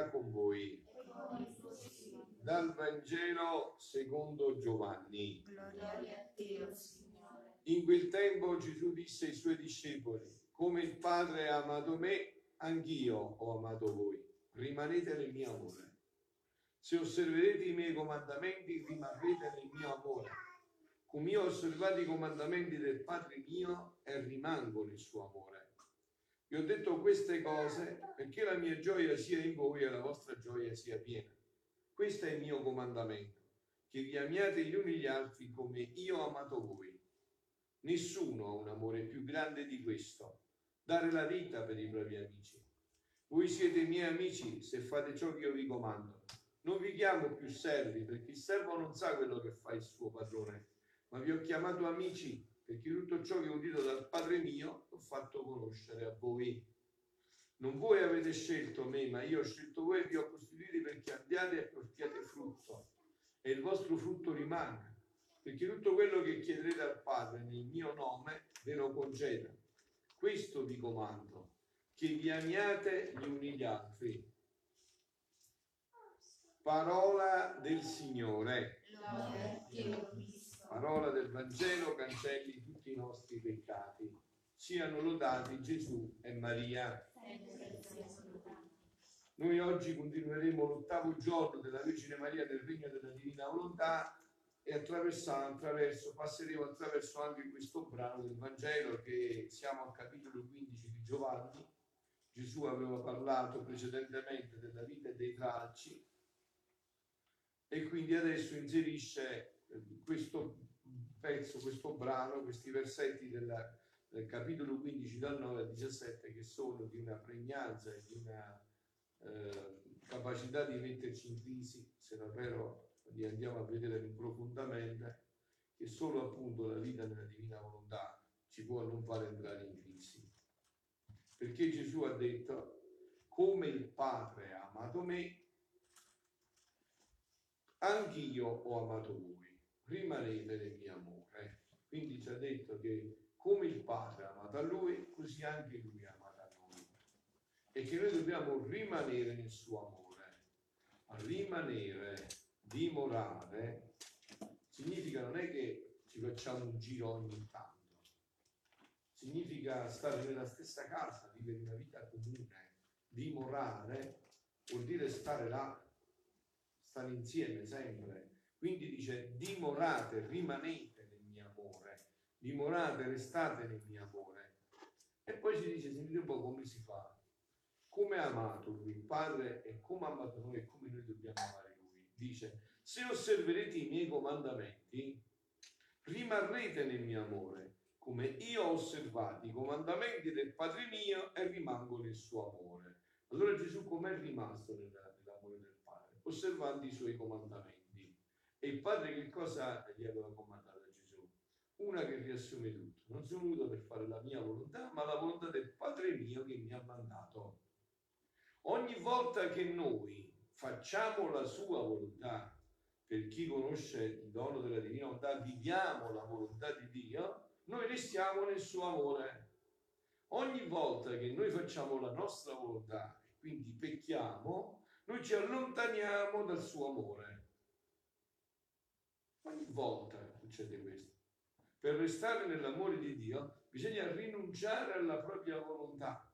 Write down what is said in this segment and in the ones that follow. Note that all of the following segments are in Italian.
Sia con voi. Dal Vangelo secondo Giovanni. Gloria a te, Signore. In quel tempo Gesù disse ai suoi discepoli, come il Padre ha amato me, anch'io ho amato voi. Rimanete nel mio amore. Se osserverete i miei comandamenti, rimarrete nel mio amore. Come io ho osservato i comandamenti del Padre mio e rimango nel suo amore. Vi ho detto queste cose perché la mia gioia sia in voi e la vostra gioia sia piena. Questo è il mio comandamento, che vi amiate gli uni gli altri come io ho amato voi. Nessuno ha un amore più grande di questo, dare la vita per i propri amici. Voi siete miei amici se fate ciò che io vi comando. Non vi chiamo più servi, perché il servo non sa quello che fa il suo padrone, ma vi ho chiamato amici, perché tutto ciò che ho udito dal Padre mio fatto conoscere a voi. Non voi avete scelto me, ma io ho scelto voi e vi ho costituiti perché andiate e portiate frutto, e il vostro frutto rimanga, perché tutto quello che chiederete al Padre nel mio nome ve lo conceda. Questo vi comando, che vi amiate gli uni gli altri. Parola del Signore, parola del Vangelo cancelli tutti i nostri peccati. Siano lodati Gesù e Maria. Noi oggi continueremo l'ottavo giorno della Vergine Maria nel regno della Divina Volontà e attraverso, passeremo attraverso anche questo brano del Vangelo che siamo al capitolo 15 di Giovanni. Gesù aveva parlato precedentemente della vita e dei tralci e quindi adesso inserisce eh, questo pezzo, questo brano, questi versetti della- del capitolo 15 dal 9 al 17 che sono di una pregnanza e di una eh, capacità di metterci in crisi, se davvero li andiamo a vedere più profondamente, che solo appunto la vita nella divina volontà ci può non fare entrare in crisi. Perché Gesù ha detto, come il Padre ha amato me, anch'io ho amato voi, rimanete nel mio amore. Quindi ci ha detto che come il Padre ha amato a lui, così anche lui ha amato a noi. E che noi dobbiamo rimanere nel suo amore. Rimanere, dimorare, significa non è che ci facciamo un giro ogni tanto. Significa stare nella stessa casa, vivere una vita comune, dimorare vuol dire stare là, stare insieme sempre. Quindi dice dimorate, rimanete dimorate, restate nel mio amore. E poi ci dice, sentite un po' come si fa, come ha amato lui, il Padre, e come ha amato noi e come noi dobbiamo amare lui. Dice, se osserverete i miei comandamenti, rimarrete nel mio amore, come io ho osservato i comandamenti del Padre mio e rimango nel suo amore. Allora Gesù com'è rimasto nella- nell'amore del Padre? Osservando i suoi comandamenti. E il Padre che cosa gli aveva comandato? Una che riassume tutto. Non sono venuto per fare la mia volontà, ma la volontà del Padre mio che mi ha mandato. Ogni volta che noi facciamo la sua volontà, per chi conosce il dono della divina volontà, viviamo la volontà di Dio, noi restiamo nel suo amore. Ogni volta che noi facciamo la nostra volontà quindi pecchiamo, noi ci allontaniamo dal suo amore. Ogni volta succede questo. Per restare nell'amore di Dio bisogna rinunciare alla propria volontà.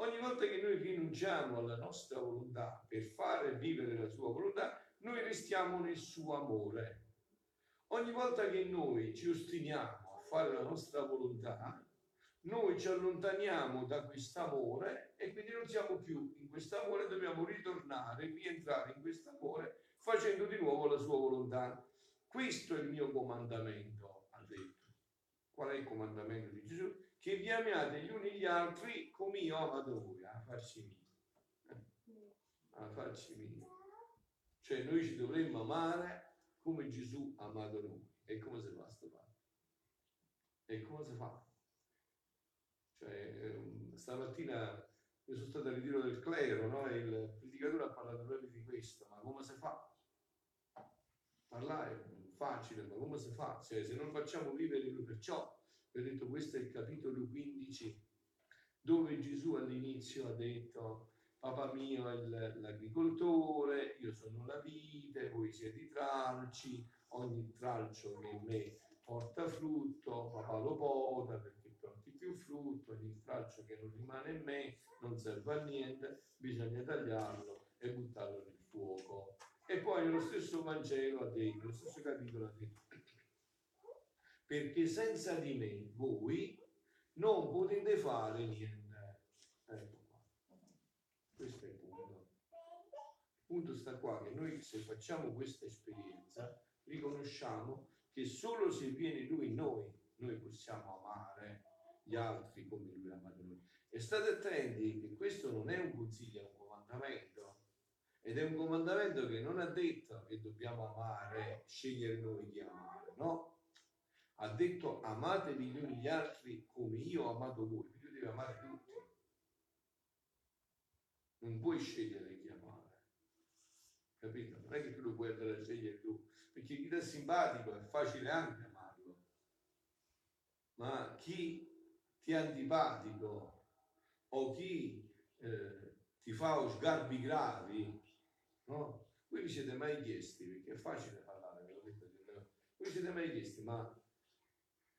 Ogni volta che noi rinunciamo alla nostra volontà per fare vivere la sua volontà, noi restiamo nel suo amore. Ogni volta che noi ci ostiniamo a fare la nostra volontà, noi ci allontaniamo da quest'amore e quindi non siamo più in quest'amore, dobbiamo ritornare, rientrare in quest'amore facendo di nuovo la sua volontà. Questo è il mio comandamento. Qual è il comandamento di Gesù? Che vi amiate gli uni gli altri come io amato voi, a farci mio. A farci mio. Cioè noi ci dovremmo amare come Gesù ha amato noi. E come si fa sto fatto? E come si fa? Cioè, ehm, stamattina io sono stato al ritiro del clero, no? Il predicatore ha parlato proprio di questo, ma come si fa? Parlare facile, ma come si fa? Cioè, se non facciamo vivere noi perciò, vi ho detto questo è il capitolo 15, dove Gesù all'inizio ha detto papà mio è l'agricoltore, io sono la vite, voi siete i tralci, ogni tralcio che in me porta frutto, papà lo poda perché porti più frutto, ogni tralcio che non rimane in me non serve a niente, bisogna tagliarlo e buttarlo nel fuoco. E poi nello stesso Vangelo ha detto, nello stesso capitolo ha detto, perché senza di me voi non potete fare niente. Ecco qua. Questo è il punto. Il punto sta qua che noi se facciamo questa esperienza riconosciamo che solo se viene lui in noi, noi possiamo amare gli altri come lui ha amato noi. E state attenti che questo non è un consiglio, è un comandamento. Ed è un comandamento che non ha detto che dobbiamo amare, scegliere noi chi amare, no? Ha detto amatevi gli uni gli altri come io ho amato voi, quindi tu devi amare tutti. Non puoi scegliere chi amare, capito? Non è che tu lo puoi andare a scegliere tu, perché chi è simpatico è facile anche amarlo, ma chi ti è antipatico o chi eh, ti fa sgarbi gravi, no? Voi vi siete mai chiesti, perché è facile parlare, ve l'ho detto, voi vi siete mai chiesti, ma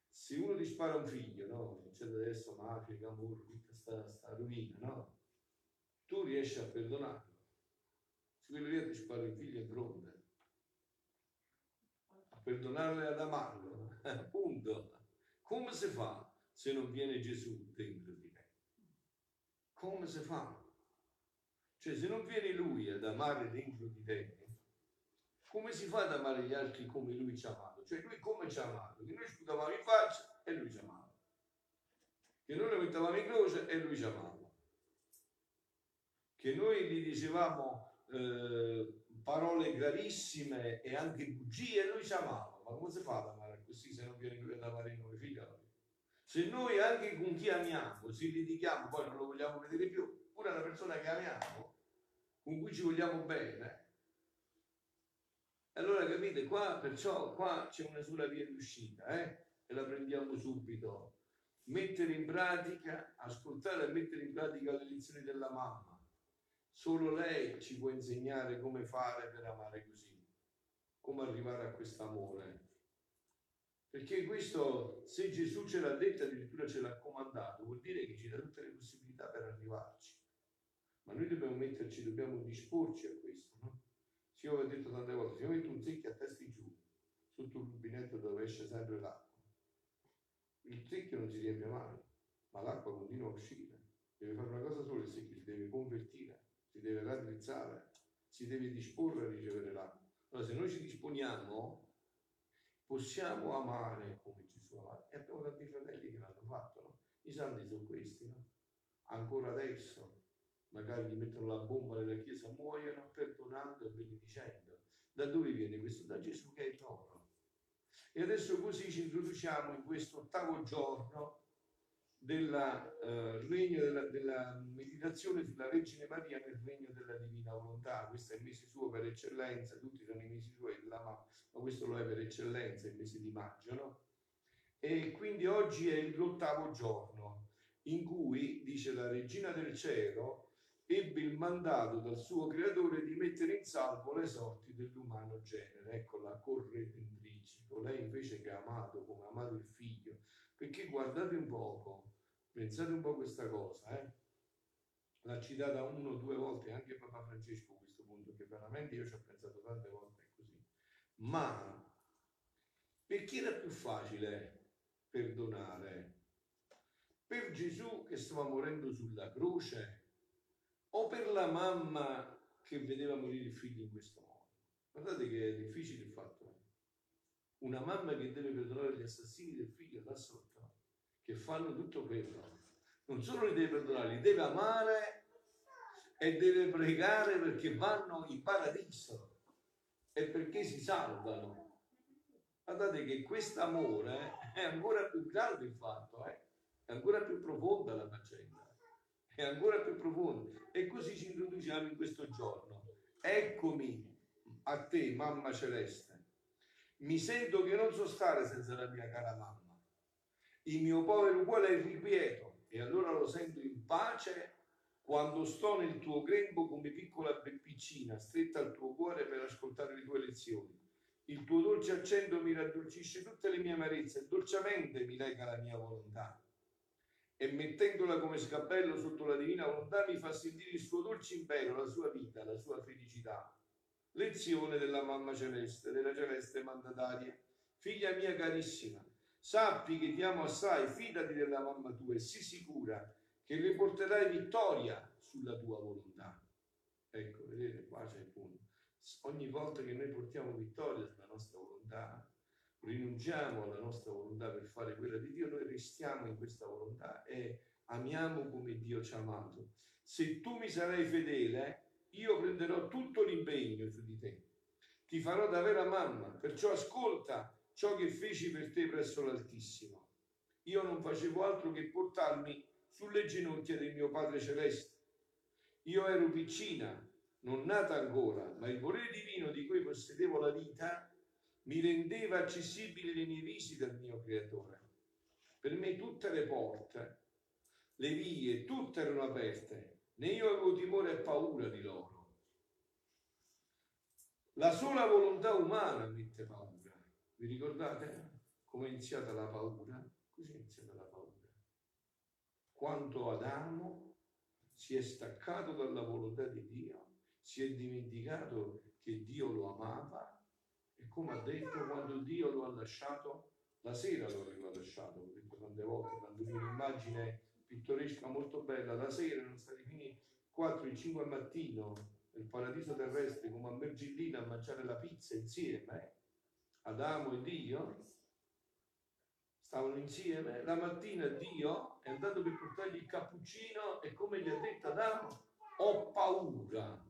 se uno ti spara un figlio, no? Succede adesso mafia, camorra, tutta sta, sta rovina, no? Tu riesci a perdonarlo. Se quello lì ti spara il figlio è fronte. A perdonarlo e ad amarlo. Appunto. Come si fa se non viene Gesù dentro di te? Come si fa? Cioè, se non viene lui ad amare dentro di te, come si fa ad amare gli altri come lui ci ha amato? Cioè, lui come ci ha amato? Che noi sputavamo in faccia e lui ci amava. Che noi lo mettavamo in croce e lui ci amava. Che noi gli dicevamo eh, parole gravissime e anche bugie e lui ci amava. Ma come si fa ad amare così se non viene lui ad amare noi, figlioli? Se noi anche con chi amiamo ci litighiamo, poi non lo vogliamo vedere più, pure la persona che amiamo, con cui ci vogliamo bene, allora capite, qua perciò qua c'è una sola via di uscita, eh? E la prendiamo subito. Mettere in pratica, ascoltare e mettere in pratica le lezioni della mamma. Solo lei ci può insegnare come fare per amare così, come arrivare a questo amore. Perché questo, se Gesù ce l'ha detto, addirittura ce l'ha comandato, vuol dire che ci dà tutte le possibilità per arrivarci. Ma noi dobbiamo metterci, dobbiamo disporci a questo, no? Sì, io ho detto tante volte, se io metto un secchio a testa giù, sotto un rubinetto dove esce sempre l'acqua, il secchio non si riempie mai, ma l'acqua continua a uscire. Deve fare una cosa sola, il secchio si deve convertire, si deve raddrizzare, si deve disporre a ricevere l'acqua. Allora, se noi ci disponiamo, possiamo amare come Gesù amato. E abbiamo tanti fratelli che l'hanno fatto, no? I santi sono questi, no? Ancora adesso, magari gli mettono la bomba nella chiesa, muoiono perdonando e benedicendo. Da dove viene questo? Da Gesù che è il loro. E adesso così ci introduciamo in questo ottavo giorno del eh, regno della, della meditazione sulla Vergine Maria nel regno della divina volontà. Questo è il mese suo per eccellenza, tutti sono i mesi suoi mamma, ma questo lo è per eccellenza, il mese di maggio, no? E quindi oggi è l'ottavo giorno in cui, dice la Regina del Cielo, ebbe il mandato dal suo creatore di mettere in salvo le sorti dell'umano genere. Ecco la corredentrice, colei invece che ha amato come ha amato il figlio. Perché guardate un poco, pensate un po' a questa cosa, eh? l'ha citata uno o due volte anche Papa Francesco a questo punto, che veramente io ci ho pensato tante volte così. Ma perché era più facile perdonare? Per Gesù che stava morendo sulla croce o per la mamma che vedeva morire il figlio in questo modo? Guardate che è difficile il fatto. Una mamma che deve perdonare gli assassini del figlio da sotto, che fanno tutto quello. Non solo li deve perdonare, li deve amare e deve pregare perché vanno in paradiso e perché si salvano. Guardate che questo amore è ancora più grande il fatto, eh? è ancora più profonda la faccenda, è ancora più profonda. E così ci introduciamo in questo giorno. Eccomi a te, mamma celeste. Mi sento che non so stare senza la mia cara mamma. Il mio povero cuore è irrequieto e allora lo sento in pace quando sto nel tuo grembo come piccola beppicina, stretta al tuo cuore per ascoltare le tue lezioni. Il tuo dolce accento mi raddolcisce tutte le mie amarezze e dolcemente mi lega la mia volontà. E mettendola come scappello sotto la divina volontà mi fa sentire il suo dolce impero, la sua vita, la sua felicità. Lezione della mamma celeste, della celeste mandataria. Figlia mia carissima, sappi che ti amo assai, fidati della mamma tua e sii sicura che riporterai vittoria sulla tua volontà. Ecco, vedete, qua c'è il punto. Ogni volta che noi portiamo vittoria sulla nostra volontà, rinunciamo alla nostra volontà per fare quella di Dio, noi restiamo in questa volontà e amiamo come Dio ci ha amato. Se tu mi sarai fedele, io prenderò tutto l'impegno su di te. Ti farò da vera mamma, perciò ascolta ciò che feci per te presso l'Altissimo. Io non facevo altro che portarmi sulle ginocchia del mio Padre Celeste. Io ero piccina, non nata ancora, ma il volere divino di cui possedevo la vita mi rendeva accessibili le mie visite al mio Creatore. Per me tutte le porte, le vie, tutte erano aperte, né io avevo timore e paura di loro. La sola volontà umana mette paura. Vi ricordate come è iniziata la paura? Così è iniziata la paura quanto Adamo si è staccato dalla volontà di Dio, si è dimenticato che Dio lo amava e come ha detto, quando Dio lo ha lasciato, la sera lo aveva lasciato, l'ho detto tante volte, quando un'immagine pittoresca molto bella, la sera erano stati fini 4 e 5 al mattino nel paradiso terrestre come a Mergillina a mangiare la pizza insieme, Adamo e Dio, stavano insieme, la mattina Dio è andato per portargli il cappuccino e come gli ha detto Adamo, ho paura.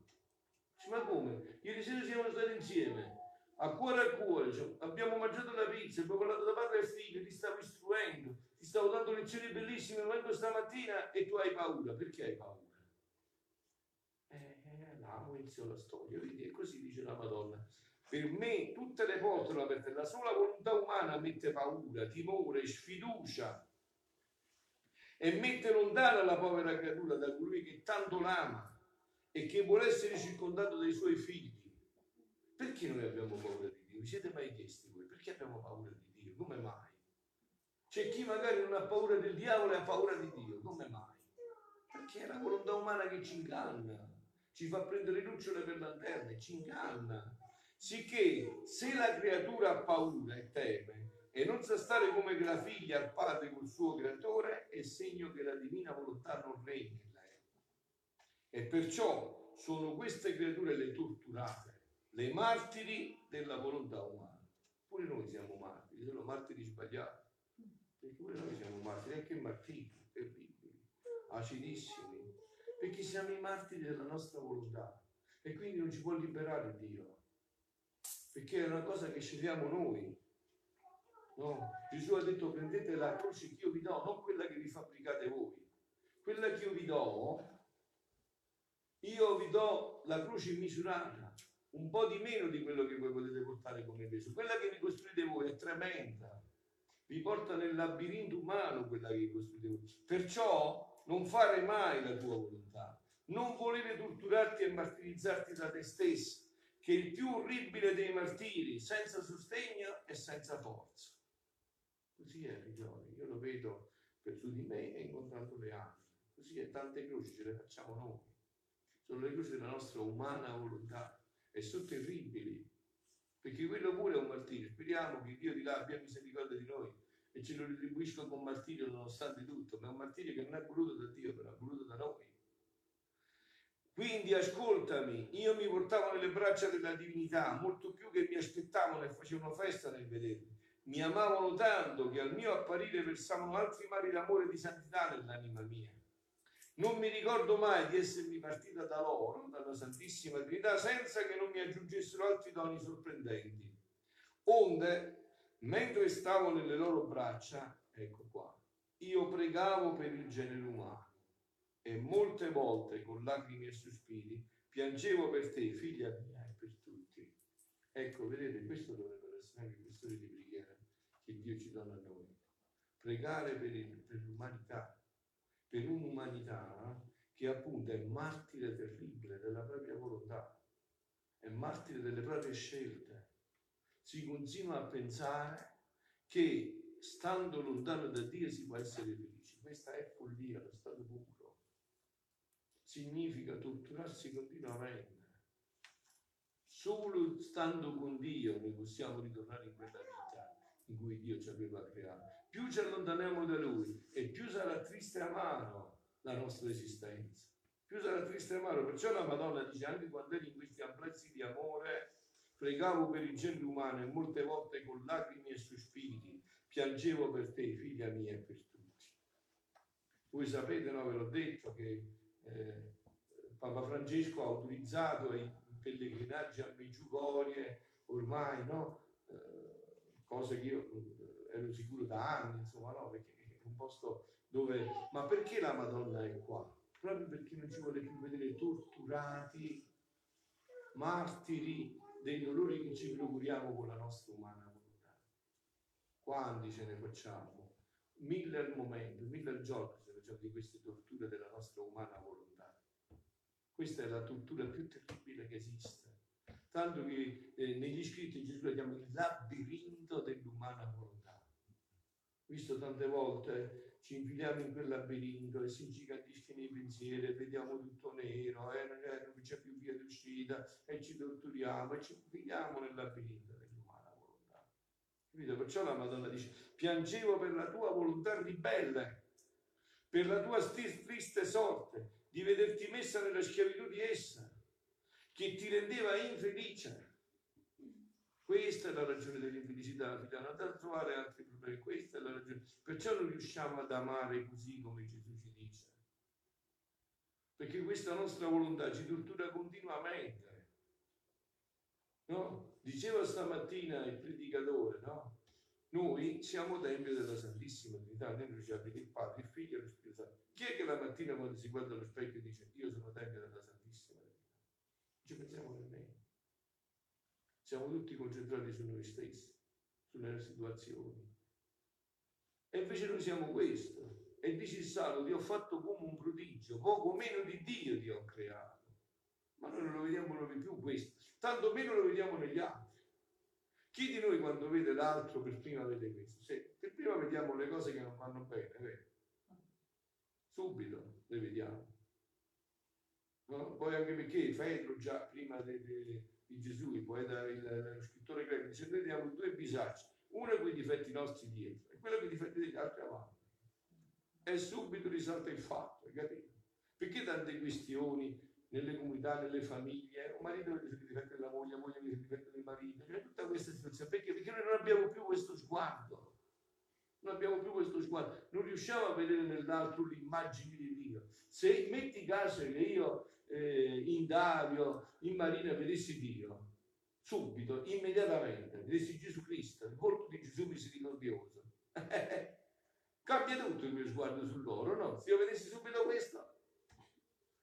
Ma come? Ieri sera siamo stati insieme, a cuore a cuore, cioè, abbiamo mangiato la pizza, abbiamo parlato da padre e figlio, ti stavo istruendo, ti stavo dando lezioni bellissime, vengo stamattina e tu hai paura. Perché hai paura? Eh, là iniziò la storia, vedi? E così dice la Madonna. Per me tutte le porte sono aperte, la sola volontà umana mette paura, timore, sfiducia e mette lontana la povera creatura da colui che tanto l'ama e che vuole essere circondato dai suoi figli. Perché noi abbiamo paura di Dio? Vi siete mai chiesti voi? Perché abbiamo paura di Dio? Come mai? C'è chi magari non ha paura del diavolo e ha paura di Dio. Come mai? Perché è la volontà umana che ci inganna, ci fa prendere lucciole per lanterne, ci inganna sicché se la creatura ha paura e teme e non sa stare come la figlia al padre col suo creatore, è segno che la divina volontà non regna in lei. E perciò sono queste creature le torturate, le martiri della volontà umana. Pure noi siamo martiri, sono martiri sbagliati. Perché pure noi siamo martiri, anche martiri terribili, acidissimi, perché siamo i martiri della nostra volontà e quindi non ci può liberare Dio perché è una cosa che scegliamo noi. No? Gesù ha detto prendete la croce che io vi do, non quella che vi fabbricate voi. Quella che io vi do, io vi do la croce misurata, un po' di meno di quello che voi potete portare come peso. Quella che vi costruite voi è tremenda, vi porta nel labirinto umano quella che costruite voi. Perciò non fare mai la tua volontà, non volere torturarti e martirizzarti da te stesso che il più orribile dei martiri, senza sostegno e senza forza. Così è, figlioli, io lo vedo per su di me e incontrando le altre. Così è, tante croci ce le facciamo noi. Sono le croci della nostra umana volontà e sono terribili, perché quello pure è un martirio. Speriamo che Dio di là abbia misericordia di noi e ce lo retribuisca con martirio nonostante tutto, ma è un martirio che non è voluto da Dio, però è voluto da noi. Quindi ascoltami, io mi portavo nelle braccia della divinità, molto più che mi aspettavano e facevano festa nel vedermi. Mi amavano tanto che al mio apparire versavano altri mari d'amore e di santità nell'anima mia. Non mi ricordo mai di essermi partita da loro, dalla Santissima Trinità, senza che non mi aggiungessero altri doni sorprendenti. Onde, mentre stavo nelle loro braccia, ecco qua, io pregavo per il genere umano e molte volte con lacrime e sospiri piangevo per te, figlia mia, e per tutti. Ecco, vedete, questo dovrebbero essere anche questioni di preghiera che Dio ci dona a noi. Pregare per, il, per l'umanità, per un'umanità che appunto è martire terribile della propria volontà, è martire delle proprie scelte. Si continua a pensare che stando lontano da Dio si può essere felici. Questa è follia, lo stato puro. Significa torturarsi continuamente. Solo stando con Dio noi possiamo ritornare in quella vita in cui Dio ci aveva creato. Più ci allontaniamo da Lui e più sarà triste e amaro la nostra esistenza. Più sarà triste e amaro. Perciò la Madonna dice anche quando eri in questi amplessi di amore, pregavo per il genere umano e molte volte con lacrime e sospiri piangevo per te, figlia mia, e per tutti. Voi sapete, no, ve l'ho detto, che eh, Papa Francesco ha autorizzato i pellegrinaggi a Meggiugorie, ormai, no? Eh, cose che io ero sicuro da anni, insomma, no? Perché è un posto dove... Ma perché la Madonna è qua? Proprio perché non ci vuole più vedere torturati, martiri dei dolori che ci procuriamo con la nostra umana volontà. Quanti ce ne facciamo? Mille al momento, mille al giorno ce ne facciamo di queste torture della nostra umana volontà. Questa è la tortura più terribile che esiste. Tanto che eh, negli scritti Gesù la chiama il labirinto dell'umana volontà. Visto tante volte ci infiliamo in quel labirinto e si ingigantisce nei pensieri e vediamo tutto nero, eh, non, c'è più via d'uscita e ci torturiamo e ci infiliamo nel labirinto dell'umana volontà. Capito? Perciò la Madonna dice, piangevo per la tua volontà ribelle, per la tua triste sorte, di vederti messa nella schiavitù di essa, che ti rendeva infelice. Questa è la ragione dell'infelicità, figlia, non da trovare altri problemi, questa è la ragione. Perciò non riusciamo ad amare così come Gesù ci dice. Perché questa nostra volontà ci tortura continuamente. No? Diceva stamattina il predicatore, no? Noi siamo tempio della Santissima Trinità, ci abita il Padre, il Figlio e lo Spirito Santo. Chi è che la mattina quando si guarda allo specchio dice io sono tempio della Santissima Trinità? Ci pensiamo nemmeno. Siamo tutti concentrati su noi stessi, sulle situazioni. E invece noi siamo questo. E dice il Salmo, ti ho fatto come un prodigio, poco meno di Dio ti ho creato. Ma noi non lo vediamo noi più questo, tanto meno lo vediamo negli altri. Chi di noi quando vede l'altro per prima vede questo? Se per prima vediamo le cose che non vanno bene, vero? Subito le vediamo. No? Poi anche perché Fedro già prima di, Gesù, il poeta, lo scrittore greco, dice noi vediamo due bisacci, uno con i difetti nostri dietro quello con i difetti degli altri avanti. E subito risalta il fatto, capito? Perché tante questioni nelle comunità, nelle famiglie, un marito vede i difetti della moglie, la moglie vede i difetti del marito, cioè tutta questa situazione, perché? Perché noi non abbiamo più questo sguardo, non abbiamo più questo sguardo, non riusciamo a vedere nell'altro l'immagine di Dio. Se metti caso che io eh, in Dario, in Marina vedessi Dio, subito, immediatamente, vedessi Gesù Cristo, il volto di Gesù misericordioso, cambia tutto il mio sguardo su loro, no? Se io vedessi subito questo,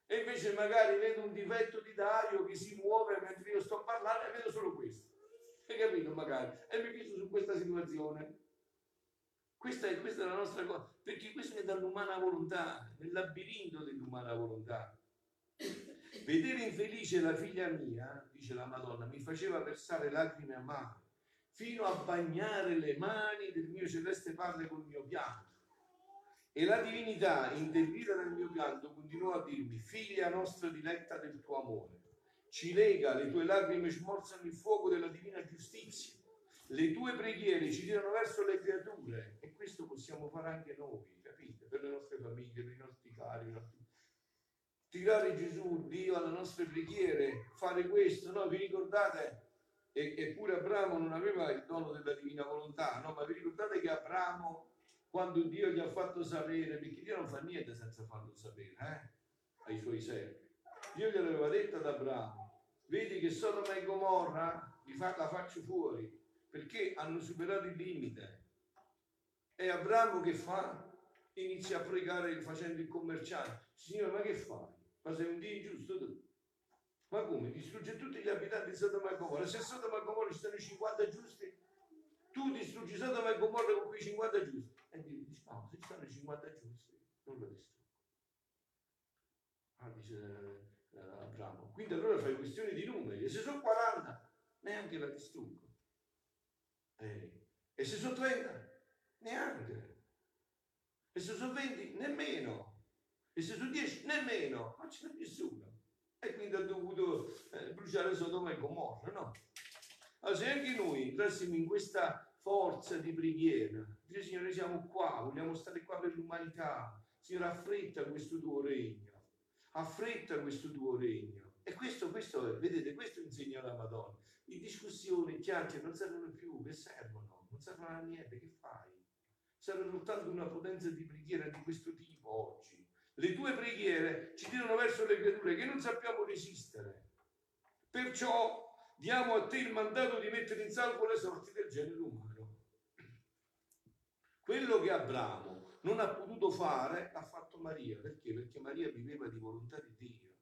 e invece magari vedo un difetto di Dario che si muove mentre io sto parlando e vedo solo questo. Hai capito magari? E mi fisso su questa situazione. Questa è, questa è la nostra cosa, perché questo è dall'umana volontà, nel labirinto dell'umana volontà. Vedere infelice la figlia mia, dice la Madonna, mi faceva versare lacrime amare, fino a bagnare le mani del mio celeste Padre col mio pianto. E la divinità, interrita nel mio pianto, continuò a dirmi, figlia nostra diletta del tuo amore, ci lega, le tue lacrime smorzano il fuoco della divina giustizia, le tue preghiere ci tirano verso le creature e questo possiamo fare anche noi, capite? Per le nostre famiglie, per i nostri cari, nostri... tirare Gesù, Dio alle nostre preghiere, fare questo, no? Vi ricordate? E, eppure Abramo non aveva il dono della divina volontà, no? Ma vi ricordate che Abramo quando Dio gli ha fatto sapere, perché Dio non fa niente senza farlo sapere eh? ai suoi servi. Dio gliel'aveva detto ad Abramo, vedi che Sodoma e Gomorra fa, la faccio fuori, perché hanno superato il limite. E Abramo che fa? Inizia a pregare facendo il commerciante. Signore, ma che fai? Ma sei un Dio ingiusto tu? Ma come? Distrugge tutti gli abitanti di Sodoma e Gomorra. Se Sodoma e Gomorra ci stanno 50 giusti, tu distruggi Sodoma e Gomorra con quei 50 giusti. E dice, no, se ci stanno 50 giusti, non lo distruggo. Ah, dice eh, Abramo. Quindi allora fai questione di numeri. E se sono 40, neanche la distruggo. Eh, E se sono 30, neanche. E se sono 20, nemmeno. E se sono 10, nemmeno. Non c'è nessuno. E quindi ha dovuto eh, bruciare Sodoma e Gomorra, no? Allora, se anche noi entrassimo in questa forza di preghiera, dire Signore siamo qua, vogliamo stare qua per l'umanità, Signore affretta questo tuo regno, affretta questo tuo regno. E questo, questo è, vedete, questo insegna la Madonna. Le discussioni, chiacchiere non servono più, che servono? Non servono a niente, che fai? Serve soltanto una potenza di preghiera di questo tipo oggi. Le tue preghiere ci tirano verso le creature che non sappiamo resistere. Perciò diamo a te il mandato di mettere in salvo le sorti del genere umano. Quello che Abramo non ha potuto fare l'ha fatto Maria. Perché? Perché Maria viveva di volontà di Dio.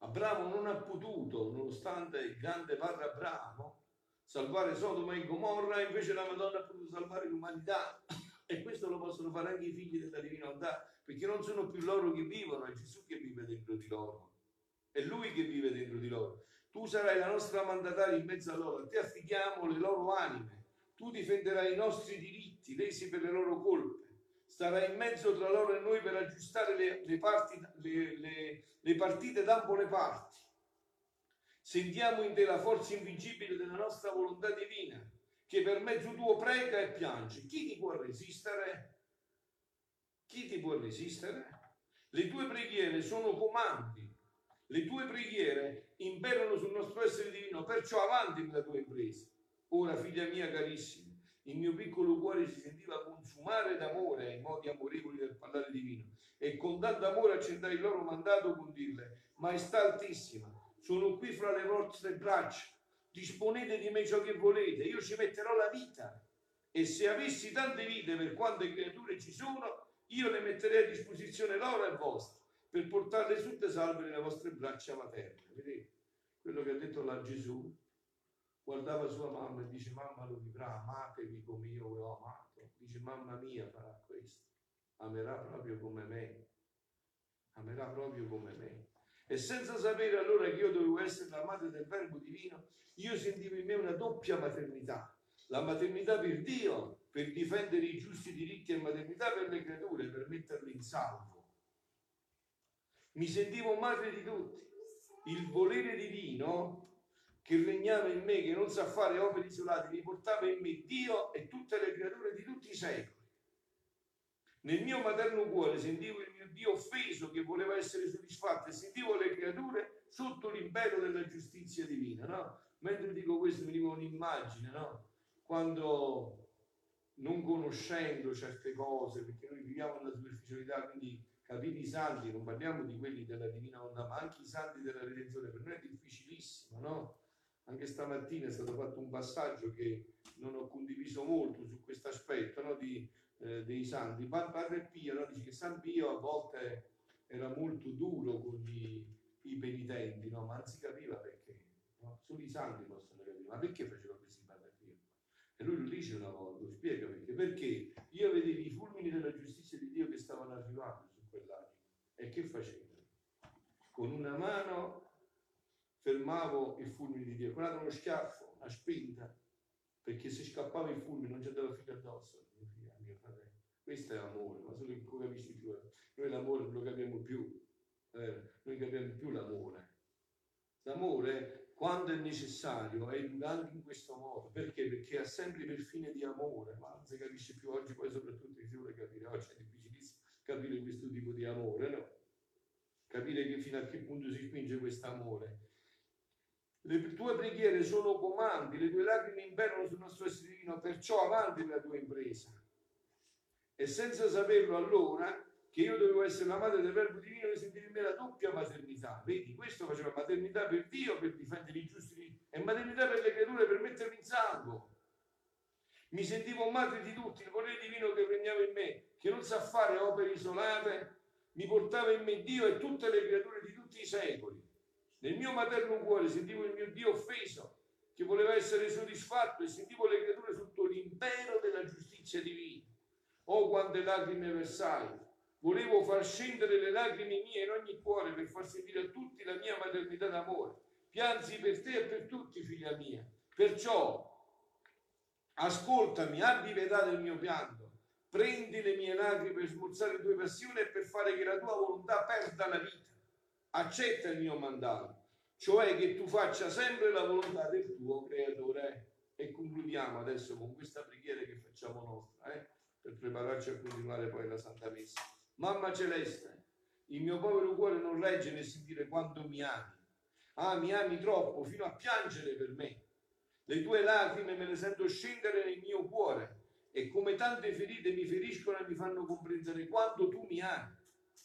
Abramo non ha potuto, nonostante il grande padre Abramo, salvare Sodoma e Gomorra, invece la Madonna ha potuto salvare l'umanità. E questo lo possono fare anche i figli della divinità, perché non sono più loro che vivono, è Gesù che vive dentro di loro. È Lui che vive dentro di loro. Tu sarai la nostra mandataria in mezzo a loro, te affidiamo le loro anime, tu difenderai i nostri diritti, lesi per le loro colpe, starai in mezzo tra loro e noi per aggiustare le, le parti, le, le partite da ambo le parti. Sentiamo in te la forza invincibile della nostra volontà divina, che per mezzo tuo prega e piange. Chi ti può resistere? Chi ti può resistere? Le tue preghiere sono comandi, le tue preghiere imperano sul nostro essere divino, perciò avanti nella tua impresa. Ora, figlia mia carissima, il mio piccolo cuore si sentiva consumare d'amore ai modi amorevoli del parlare divino e con tanto amore accendere il loro mandato con dirle, Maestà Altissima, sono qui fra le vostre braccia, disponete di me ciò che volete, io ci metterò la vita e se avessi tante vite per quante creature ci sono, io le metterei a disposizione loro e vostre per portarle tutte salve nelle vostre braccia materne. Vedete quello che ha detto là Gesù? Guardava sua mamma e dice: Mamma lo vivrà, amatevi come io vi ho amato. Dice: Mamma mia farà questo, amerà proprio come me, amerà proprio come me. E senza sapere allora che io dovevo essere la madre del Verbo divino, io sentivo in me una doppia maternità. La maternità per Dio, per difendere i giusti diritti e maternità per le creature, per metterle in salvo. Mi sentivo madre di tutti. Il volere divino che regnava in me, che non sa fare opere isolate, mi portava in me Dio e tutte le creature di tutti i secoli. Nel mio materno cuore sentivo il mio Dio offeso che voleva essere soddisfatto e sentivo le creature sotto l'impero della giustizia divina, no? Mentre dico questo mi veniva un'immagine, no? Quando non conoscendo certe cose, perché noi viviamo nella superficialità, quindi capire i santi, non parliamo di quelli della divina onda, ma anche i santi della redenzione, per noi è difficilissimo, no? Anche stamattina è stato fatto un passaggio che non ho condiviso molto su questo aspetto no? di, eh, dei santi. Padre Pio no? dice che San Pio a volte era molto duro con gli, i penitenti, no? ma non si capiva perché. No? Solo i santi possono capire. Ma perché faceva? E lui lo dice una volta, lo spiega perché. Perché io vedevo i fulmini della giustizia di Dio che stavano arrivando su quell'anima. E che faceva? Con una mano fermavo il fulmine di Dio, con l'altro uno schiaffo, una spinta, perché se scappava il fulmine non c'era filo addosso mio figlio, mio fratello. Questo è amore, ma solo che lo capisci più. Noi l'amore non lo capiamo più, eh, noi capiamo più l'amore. L'amore, quando è necessario, è anche in questo modo. Perché? Perché ha sempre per fine di amore, ma non si capisce più oggi, poi soprattutto si vuole capire, oggi è difficilissimo capire questo tipo di amore, no? Capire che fino a che punto si spinge questo amore. Le tue preghiere sono comandi, le tue lacrime imperano sul nostro essere divino, perciò avanti nella tua impresa. E senza saperlo allora, che io dovevo essere la madre del verbo divino, io sentivo in me la doppia maternità. Vedi, questo faceva maternità per Dio, per difendere i giusti, e maternità per le creature, per metterli in salvo. Mi sentivo madre di tutti, il volere divino che regnava in me, che non sa fare opere isolate, mi portava in me Dio e tutte le creature di tutti i secoli. Nel mio materno cuore sentivo il mio Dio offeso, che voleva essere soddisfatto e sentivo le creature sotto l'impero della giustizia divina. Oh, quante lacrime versai! Volevo far scendere le lacrime mie in ogni cuore per far sentire a tutti la mia maternità d'amore. Pianzi per te e per tutti, figlia mia. Perciò ascoltami, abbi pietà del mio pianto. Prendi le mie lacrime per smorzare le tue passioni e per fare che la tua volontà perda la vita. Accetta il mio mandato, cioè che tu faccia sempre la volontà del tuo creatore. E concludiamo adesso con questa preghiera che facciamo nostra, eh, per prepararci a continuare poi la Santa Messa. Mamma Celeste, il mio povero cuore non regge nel sentire quanto mi ami. Ah, mi ami troppo, fino a piangere per me. Le tue lacrime me le sento scendere nel mio cuore e come tante ferite mi feriscono e mi fanno comprendere quanto tu mi ami.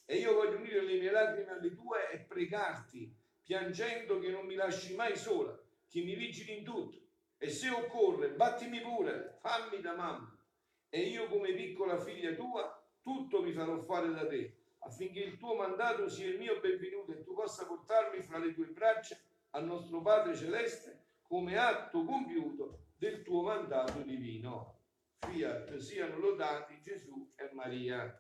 E io voglio unire le mie lacrime alle tue e pregarti, piangendo che non mi lasci mai sola, che mi vigili in tutto. E se occorre, battimi pure, fammi da mamma. E io come piccola figlia tua, tutto mi farò fare da te, affinché il tuo mandato sia il mio benvenuto e tu possa portarmi fra le tue braccia al nostro Padre Celeste come atto compiuto del tuo mandato divino. Fiat siano lodati Gesù e Maria.